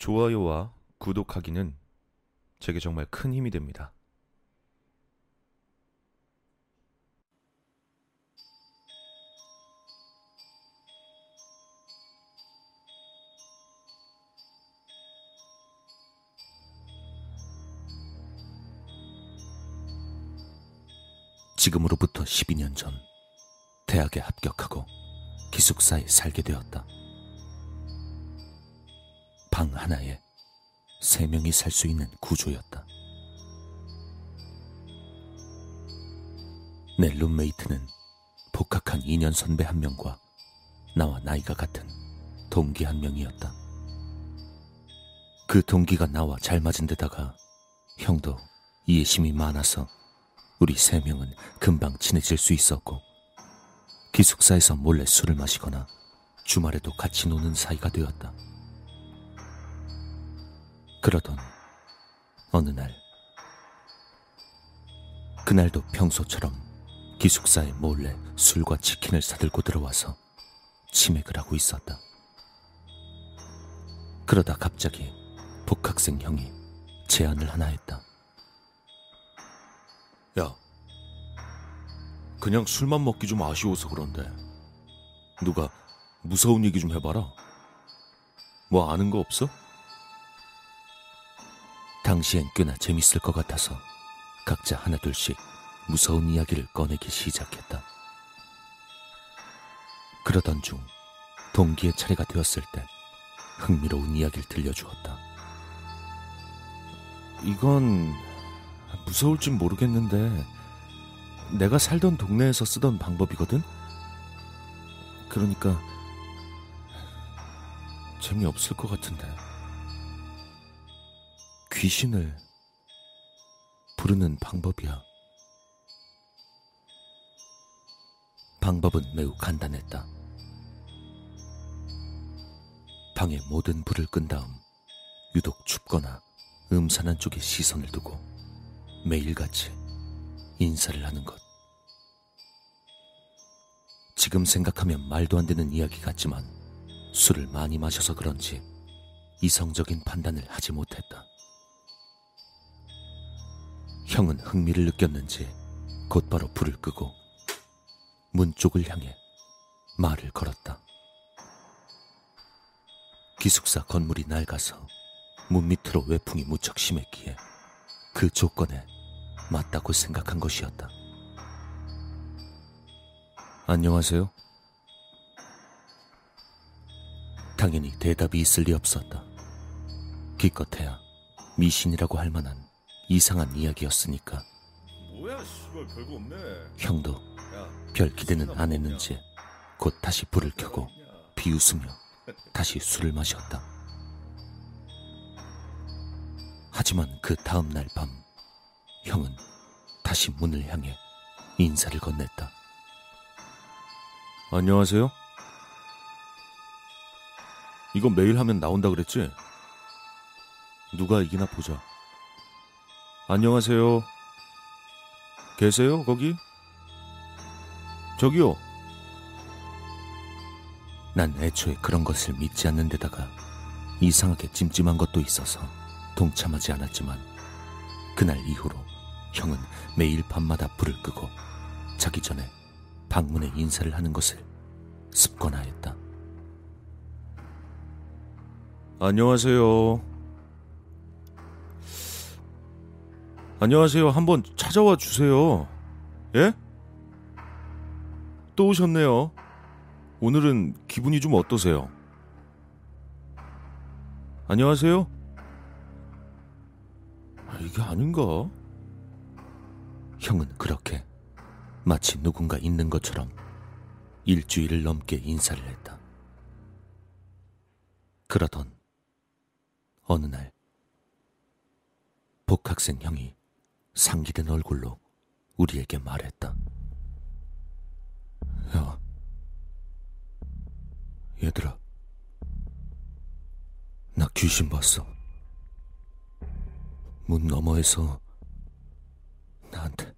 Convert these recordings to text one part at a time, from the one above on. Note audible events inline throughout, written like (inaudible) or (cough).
좋아요와 구독하기는 제게 정말 큰 힘이 됩니다. 지금으로부터 12년 전 대학에 합격하고 기숙사에 살게 되었다. 방 하나에 세 명이 살 수 있는 구조였다. 내 룸메이트는 복학한 2년 선배 한 명과 나와 나이가 같은 동기 한 명이었다. 그 동기가 나와 잘 맞은 데다가 형도 이해심이 많아서 우리 세 명은 금방 친해질 수 있었고 기숙사에서 몰래 술을 마시거나 주말에도 같이 노는 사이가 되었다. 그러던 어느 날 그날도 평소처럼 기숙사에 몰래 술과 치킨을 사들고 들어와서 치맥을 하고 있었다. 그러다 갑자기 복학생 형이 제안을 하나 했다. 야, 그냥 술만 먹기 좀 아쉬워서 그런데 누가 무서운 얘기 좀 해봐라. 뭐 아는 거 없어? 당시엔 꽤나 재밌을 것 같아서 각자 하나둘씩 무서운 이야기를 꺼내기 시작했다. 그러던 중 동기의 차례가 되었을 때 흥미로운 이야기를 들려주었다. 이건 무서울진 모르겠는데 내가 살던 동네에서 쓰던 방법이거든? 그러니까 재미없을 것 같은데 귀신을 부르는 방법이야. 방법은 매우 간단했다. 방의 모든 불을 끈 다음 유독 춥거나 음산한 쪽에 시선을 두고 매일같이 인사를 하는 것. 지금 생각하면 말도 안 되는 이야기 같지만 술을 많이 마셔서 그런지 이성적인 판단을 하지 못했다. 형은 흥미를 느꼈는지 곧바로 불을 끄고 문 쪽을 향해 말을 걸었다. 기숙사 건물이 낡아서 문 밑으로 외풍이 무척 심했기에 그 조건에 맞다고 생각한 것이었다. 안녕하세요. 당연히 대답이 있을 리 없었다. 기껏해야 미신이라고 할 만한 이상한 이야기였으니까 뭐야, 씨발 별거 없네. 형도 별 기대는 안 했는지 곧 다시 불을 켜고 비웃으며 다시 술을 마셨다. 하지만 그 다음 날 밤 형은 다시 문을 향해 인사를 건넸다. 안녕하세요. 이거 매일 하면 나온다 그랬지? 누가 이기나 보자. 안녕하세요. 계세요, 거기? 저기요. 난 애초에 그런 것을 믿지 않는 데다가 이상하게 찜찜한 것도 있어서 동참하지 않았지만 그날 이후로 형은 매일 밤마다 불을 끄고 자기 전에 방문에 인사를 하는 것을 습관화했다. 안녕하세요. 안녕하세요. 한번 찾아와 주세요. 예? 또 오셨네요. 오늘은 기분이 좀 어떠세요? 안녕하세요? 아, 이게 아닌가? 형은 그렇게 마치 누군가 있는 것처럼 일주일을 넘게 인사를 했다. 그러던 어느 날 복학생 형이 상기된 얼굴로 우리에게 말했다. 야, 얘들아, 나 귀신 봤어. 문 너머에서 나한테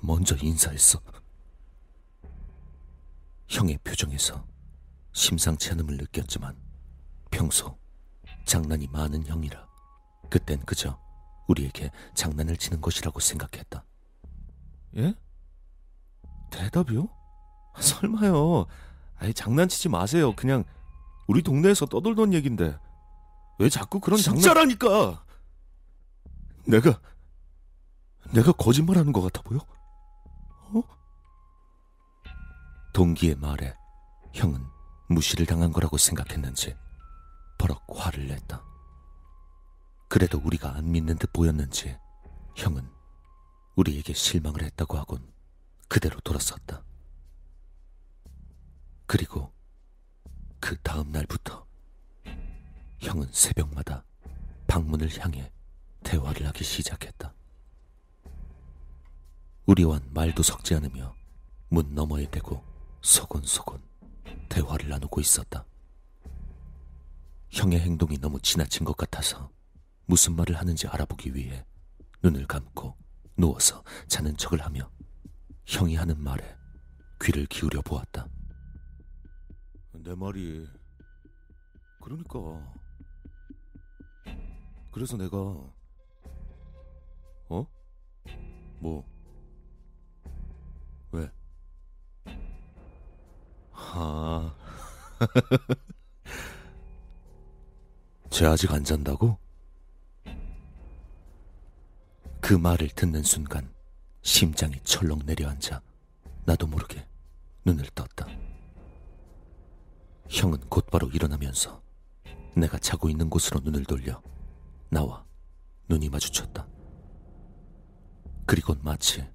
먼저 인사했어. 형의 표정에서 심상치 않음을 느꼈지만 평소 장난이 많은 형이라 그땐 그저 우리에게 장난을 치는 것이라고 생각했다. 예? 대답이요? 설마요. 아예 장난치지 마세요. 그냥 우리 동네에서 떠돌던 얘긴데 왜 자꾸 그런 진짜라니까! 장난... 내가 내가 거짓말하는 것 같아 보여? 어? 동기의 말에 형은 무시를 당한 거라고 생각했는지 버럭 화를 냈다. 그래도 우리가 안 믿는 듯 보였는지 형은 우리에게 실망을 했다고 하곤 그대로 돌아섰다. 그리고 그 다음 날부터 형은 새벽마다 방문을 향해 대화를 하기 시작했다. 우리와는 말도 섞지 않으며 문 너머에 대고 소곤소곤 대화를 나누고 있었다. 형의 행동이 너무 지나친 것 같아서 무슨 말을 하는지 알아보기 위해 눈을 감고 누워서 자는 척을 하며 형이 하는 말에 귀를 기울여 보았다. 내 말이 그러니까 그래서 내가 어? 뭐? 왜? 아, (laughs) 쟤 아직 안 잔다고? 그 말을 듣는 순간 심장이 철렁 내려앉아 나도 모르게 눈을 떴다. 형은 곧바로 일어나면서 내가 자고 있는 곳으로 눈을 돌려 나와 눈이 마주쳤다. 그리고 마치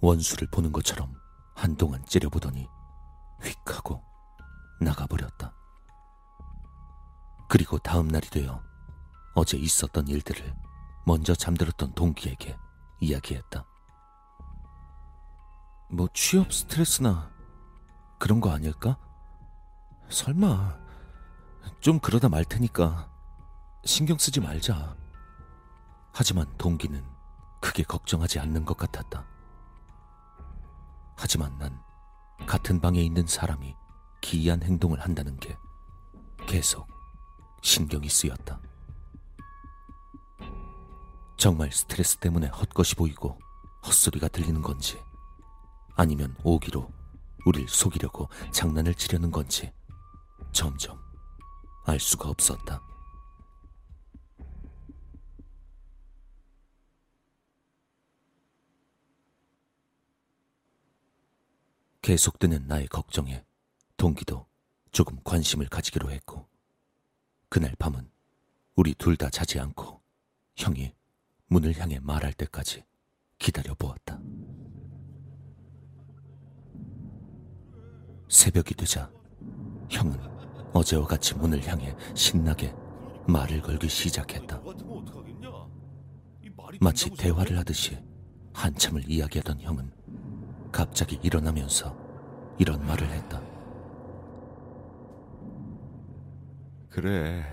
원수를 보는 것처럼 한동안 째려보더니 휙 하고 나가버렸다. 그리고 다음 날이 되어 어제 있었던 일들을 먼저 잠들었던 동기에게 이야기했다. 뭐 취업 스트레스나 그런 거 아닐까? 설마 좀 그러다 말 테니까 신경 쓰지 말자. 하지만 동기는 크게 걱정하지 않는 것 같았다. 하지만 난 같은 방에 있는 사람이 기이한 행동을 한다는 게 계속 신경이 쓰였다. 정말 스트레스 때문에 헛것이 보이고 헛소리가 들리는 건지 아니면 오기로 우릴 속이려고 장난을 치려는 건지 점점 알 수가 없었다. 계속되는 나의 걱정에 동기도 조금 관심을 가지기로 했고, 그날 밤은 우리 둘 다 자지 않고 형이 문을 향해 말할 때까지 기다려 보았다. 새벽이 되자 형은 어제와 같이 문을 향해 신나게 말을 걸기 시작했다. 마치 대화를 하듯이 한참을 이야기하던 형은 갑자기 일어나면서 이런 말을 했다. 그래.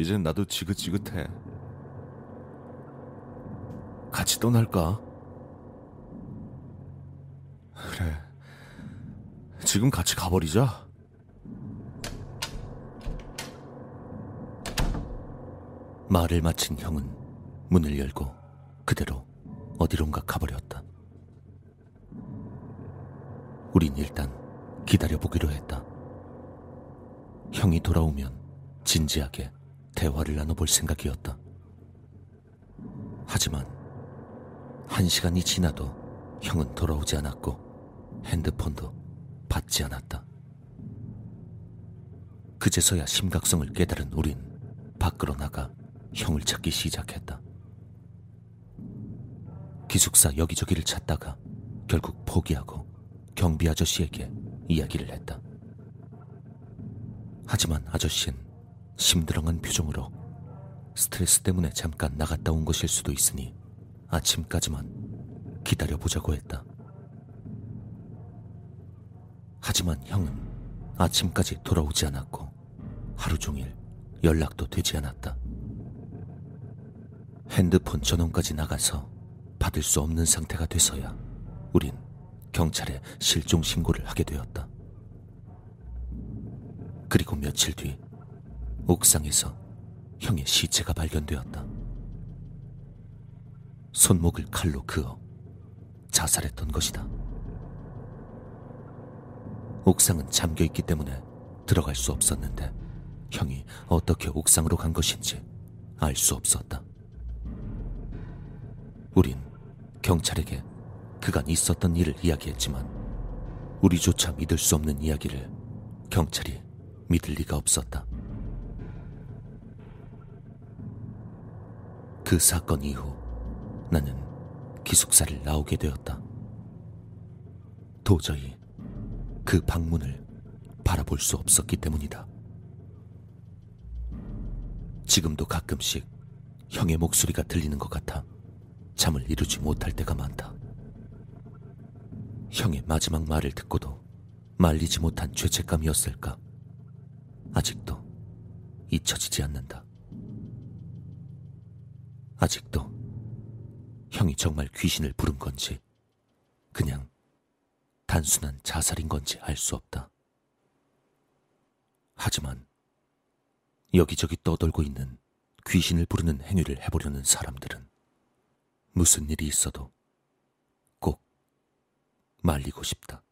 이젠 나도 지긋지긋해. 같이 떠날까? 그래. 지금 같이 가버리자. 말을 마친 형은 문을 열고 그대로 어디론가 가버렸다. 우린 일단 기다려보기로 했다. 형이 돌아오면 진지하게 대화를 나눠볼 생각이었다. 하지만 한 시간이 지나도 형은 돌아오지 않았고 핸드폰도 받지 않았다. 그제서야 심각성을 깨달은 우린 밖으로 나가 형을 찾기 시작했다. 기숙사 여기저기를 찾다가 결국 포기하고 경비 아저씨에게 이야기를 했다. 하지만 아저씨는 심드렁한 표정으로 스트레스 때문에 잠깐 나갔다 온 것일 수도 있으니 아침까지만 기다려보자고 했다. 하지만 형은 아침까지 돌아오지 않았고 하루 종일 연락도 되지 않았다. 핸드폰 전원까지 나가서 받을 수 없는 상태가 돼서야 우린 경찰에 실종 신고를 하게 되었다. 그리고 며칠 뒤 옥상에서 형의 시체가 발견되었다. 손목을 칼로 그어 자살했던 것이다. 옥상은 잠겨 있기 때문에 들어갈 수 없었는데 형이 어떻게 옥상으로 간 것인지 알 수 없었다. 우린 경찰에게 그간 있었던 일을 이야기했지만 우리조차 믿을 수 없는 이야기를 경찰이 믿을 리가 없었다. 그 사건 이후 나는 기숙사를 나오게 되었다. 도저히 그 방문을 바라볼 수 없었기 때문이다. 지금도 가끔씩 형의 목소리가 들리는 것 같아 잠을 이루지 못할 때가 많다. 형의 마지막 말을 듣고도 말리지 못한 죄책감이었을까? 아직도 잊혀지지 않는다. 아직도 형이 정말 귀신을 부른 건지 그냥 단순한 자살인 건지 알 수 없다. 하지만 여기저기 떠돌고 있는 귀신을 부르는 행위를 해보려는 사람들은 무슨 일이 있어도 꼭 말리고 싶다.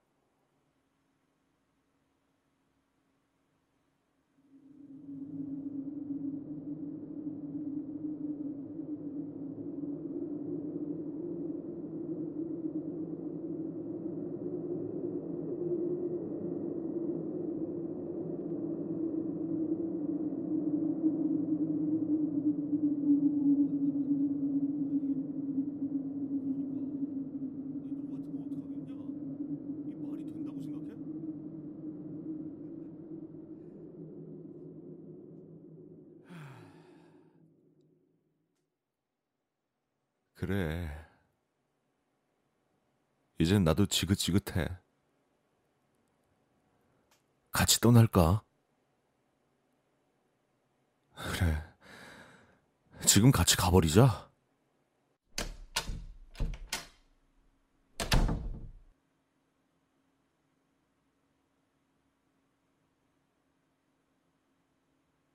이젠 나도 지긋지긋해. 같이 떠날까? 그래. 지금 같이 가버리자.